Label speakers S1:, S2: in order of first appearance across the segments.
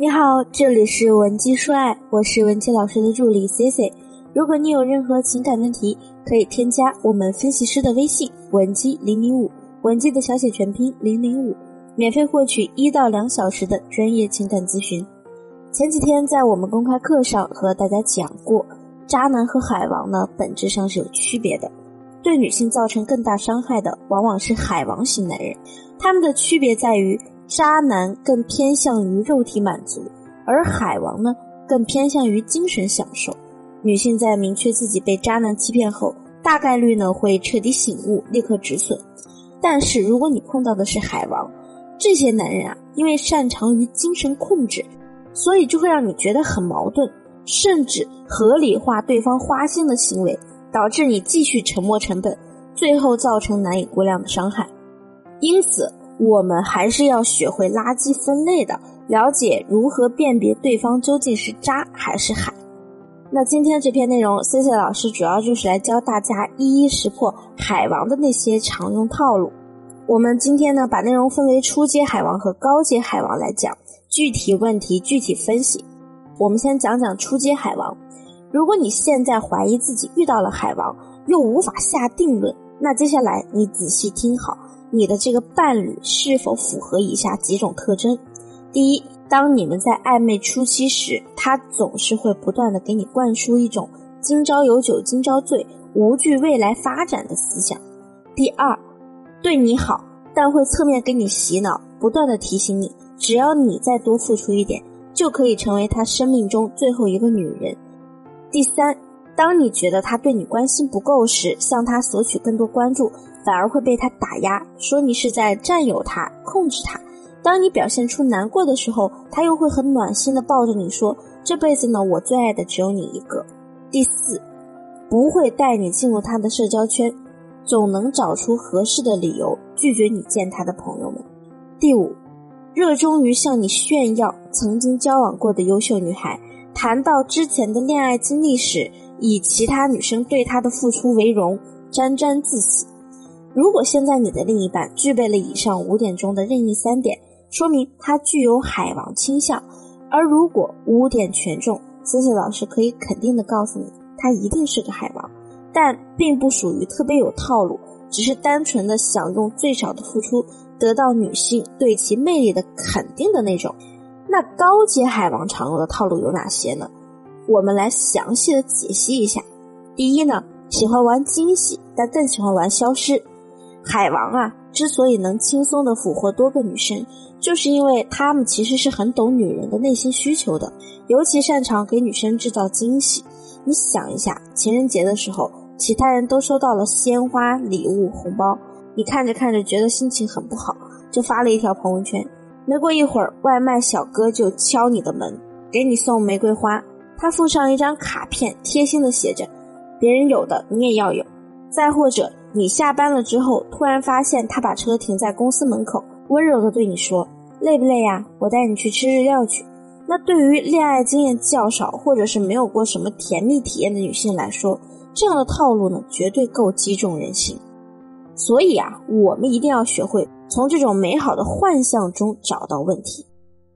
S1: 你好，这里是文姬说爱，我是文姬老师的助理 C C。如果你有任何情感问题，可以添加我们分析师的微信文姬零零五，文姬的小写全拼零零五，免费获取一到两小时的专业情感咨询。前几天在我们公开课上和大家讲过，渣男和海王呢本质上是有区别的，对女性造成更大伤害的往往是海王型男人，他们的区别在于。渣男更偏向于肉体满足，而海王呢更偏向于精神享受。女性在明确自己被渣男欺骗后，大概率呢会彻底醒悟，立刻止损。但是如果你碰到的是海王，这些男人啊，因为擅长于精神控制，所以就会让你觉得很矛盾，甚至合理化对方花心的行为，导致你继续沉没成本，最后造成难以估量的伤害。因此。我们还是要学会垃圾分类的，了解如何辨别对方究竟是渣还是海。那今天这篇内容，C C 老师主要就是来教大家一一识破海王的那些常用套路。我们今天呢，把内容分为初阶海王和高阶海王来讲，具体问题具体分析。我们先讲讲初阶海王。如果你现在怀疑自己遇到了海王，又无法下定论，那接下来你仔细听好。你的这个伴侣是否符合以下几种特征？第一，当你们在暧昧初期时，他总是会不断的给你灌输一种“今朝有酒今朝醉”，无惧未来发展的思想。第二，对你好，但会侧面给你洗脑，不断的提醒你，只要你再多付出一点，就可以成为他生命中最后一个女人。第三。当你觉得他对你关心不够时，向他索取更多关注，反而会被他打压，说你是在占有他、控制他。当你表现出难过的时候，他又会很暖心的抱着你说：“这辈子呢，我最爱的只有你一个。”第四，不会带你进入他的社交圈，总能找出合适的理由拒绝你见他的朋友们。第五，热衷于向你炫耀曾经交往过的优秀女孩，谈到之前的恋爱经历时。以其他女生对他的付出为荣，沾沾自喜。如果现在你的另一半具备了以上五点中的任意三点，说明他具有海王倾向。而如果五点全中，思思老师可以肯定的告诉你，他一定是个海王，但并不属于特别有套路，只是单纯的想用最少的付出得到女性对其魅力的肯定的那种。那高阶海王常用的套路有哪些呢？我们来详细的解析一下。第一呢，喜欢玩惊喜，但更喜欢玩消失。海王啊，之所以能轻松的俘获多个女生，就是因为他们其实是很懂女人的内心需求的，尤其擅长给女生制造惊喜。你想一下，情人节的时候，其他人都收到了鲜花、礼物、红包，你看着看着觉得心情很不好，就发了一条朋友圈。没过一会儿，外卖小哥就敲你的门，给你送玫瑰花。他附上一张卡片，贴心的写着：“别人有的你也要有。”再或者，你下班了之后，突然发现他把车停在公司门口，温柔的对你说：“累不累呀？我带你去吃日料去。”那对于恋爱经验较少，或者是没有过什么甜蜜体验的女性来说，这样的套路呢，绝对够击中人心。所以啊，我们一定要学会从这种美好的幻象中找到问题。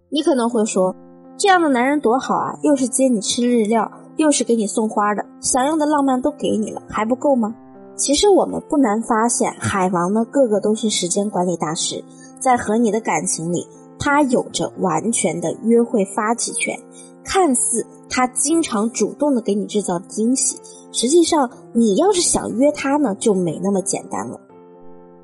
S1: 你可能会说。这样的男人多好啊！又是接你吃日料，又是给你送花的，想要的浪漫都给你了，还不够吗？其实我们不难发现，海王呢，个个都是时间管理大师，在和你的感情里，他有着完全的约会发起权。看似他经常主动的给你制造惊喜，实际上你要是想约他呢，就没那么简单了。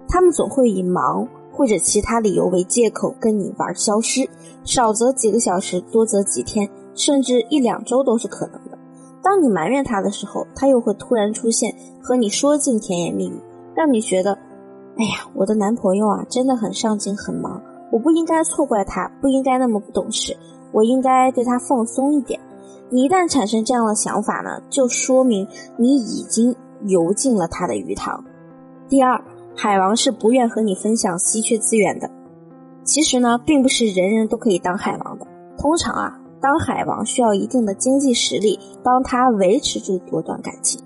S1: 他们总会以忙。或者其他理由为借口跟你玩消失，少则几个小时，多则几天，甚至一两周都是可能的。当你埋怨他的时候，他又会突然出现，和你说尽甜言蜜语，让你觉得，哎呀，我的男朋友啊，真的很上进，很忙，我不应该错怪他，不应该那么不懂事，我应该对他放松一点。你一旦产生这样的想法呢，就说明你已经游进了他的鱼塘。第二。海王是不愿和你分享稀缺资源的。其实呢，并不是人人都可以当海王的。通常啊，当海王需要一定的经济实力帮他维持住多段感情，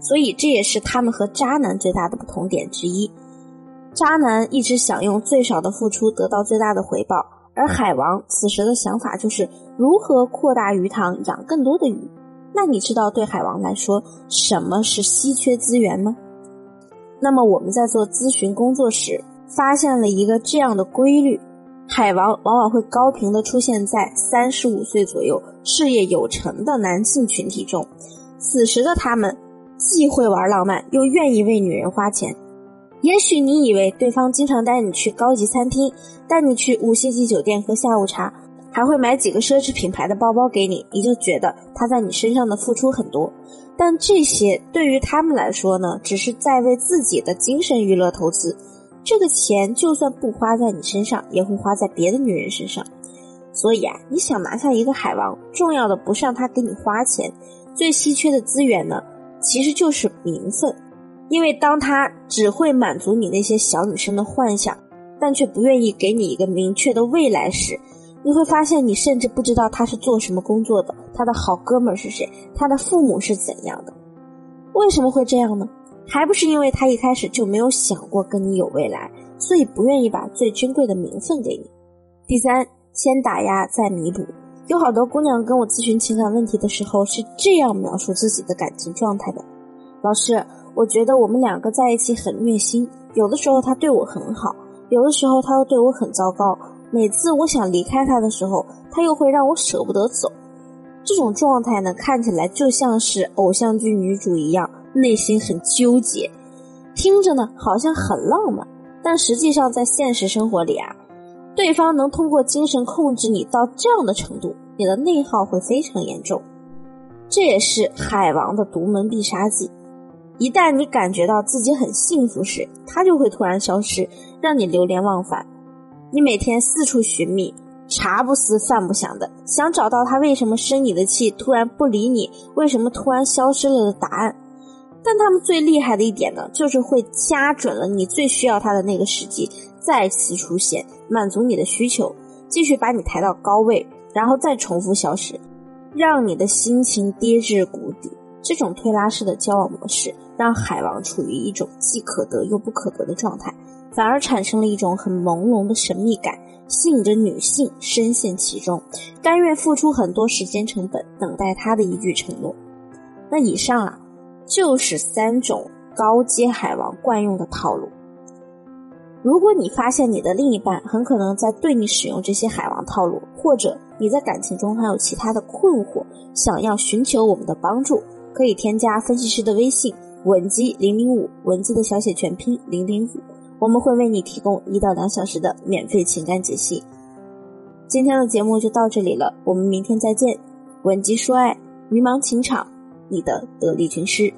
S1: 所以这也是他们和渣男最大的不同点之一。渣男一直想用最少的付出得到最大的回报，而海王此时的想法就是如何扩大鱼塘，养更多的鱼。那你知道对海王来说什么是稀缺资源吗？那么我们在做咨询工作时，发现了一个这样的规律：海王往往会高频的出现在三十五岁左右、事业有成的男性群体中。此时的他们既会玩浪漫，又愿意为女人花钱。也许你以为对方经常带你去高级餐厅，带你去五星级酒店喝下午茶。还会买几个奢侈品牌的包包给你，你就觉得他在你身上的付出很多，但这些对于他们来说呢，只是在为自己的精神娱乐投资。这个钱就算不花在你身上，也会花在别的女人身上。所以啊，你想拿下一个海王，重要的不是让他给你花钱，最稀缺的资源呢，其实就是名分。因为当他只会满足你那些小女生的幻想，但却不愿意给你一个明确的未来时，你会发现，你甚至不知道他是做什么工作的，他的好哥们是谁，他的父母是怎样的。为什么会这样呢？还不是因为他一开始就没有想过跟你有未来，所以不愿意把最珍贵的名分给你。第三，先打压再弥补。有好多姑娘跟我咨询情感问题的时候是这样描述自己的感情状态的：老师，我觉得我们两个在一起很虐心，有的时候他对我很好，有的时候他又对我很糟糕。每次我想离开他的时候，他又会让我舍不得走。这种状态呢，看起来就像是偶像剧女主一样，内心很纠结。听着呢，好像很浪漫，但实际上在现实生活里啊，对方能通过精神控制你到这样的程度，你的内耗会非常严重。这也是海王的独门必杀技。一旦你感觉到自己很幸福时，他就会突然消失，让你流连忘返。你每天四处寻觅，茶不思饭不想的，想找到他为什么生你的气，突然不理你，为什么突然消失了的答案。但他们最厉害的一点呢，就是会掐准了你最需要他的那个时机再次出现，满足你的需求，继续把你抬到高位，然后再重复消失，让你的心情跌至谷底。这种推拉式的交往模式，让海王处于一种既可得又不可得的状态。反而产生了一种很朦胧的神秘感，吸引着女性深陷其中，甘愿付出很多时间成本，等待他的一句承诺。那以上啊，就是三种高阶海王惯用的套路。如果你发现你的另一半很可能在对你使用这些海王套路，或者你在感情中还有其他的困惑，想要寻求我们的帮助，可以添加分析师的微信文姬零零五，文姬的小写全拼零零五。我们会为你提供一到两小时的免费情感解析。今天的节目就到这里了，我们明天再见。文姬说爱，迷茫情场，你的得力军师。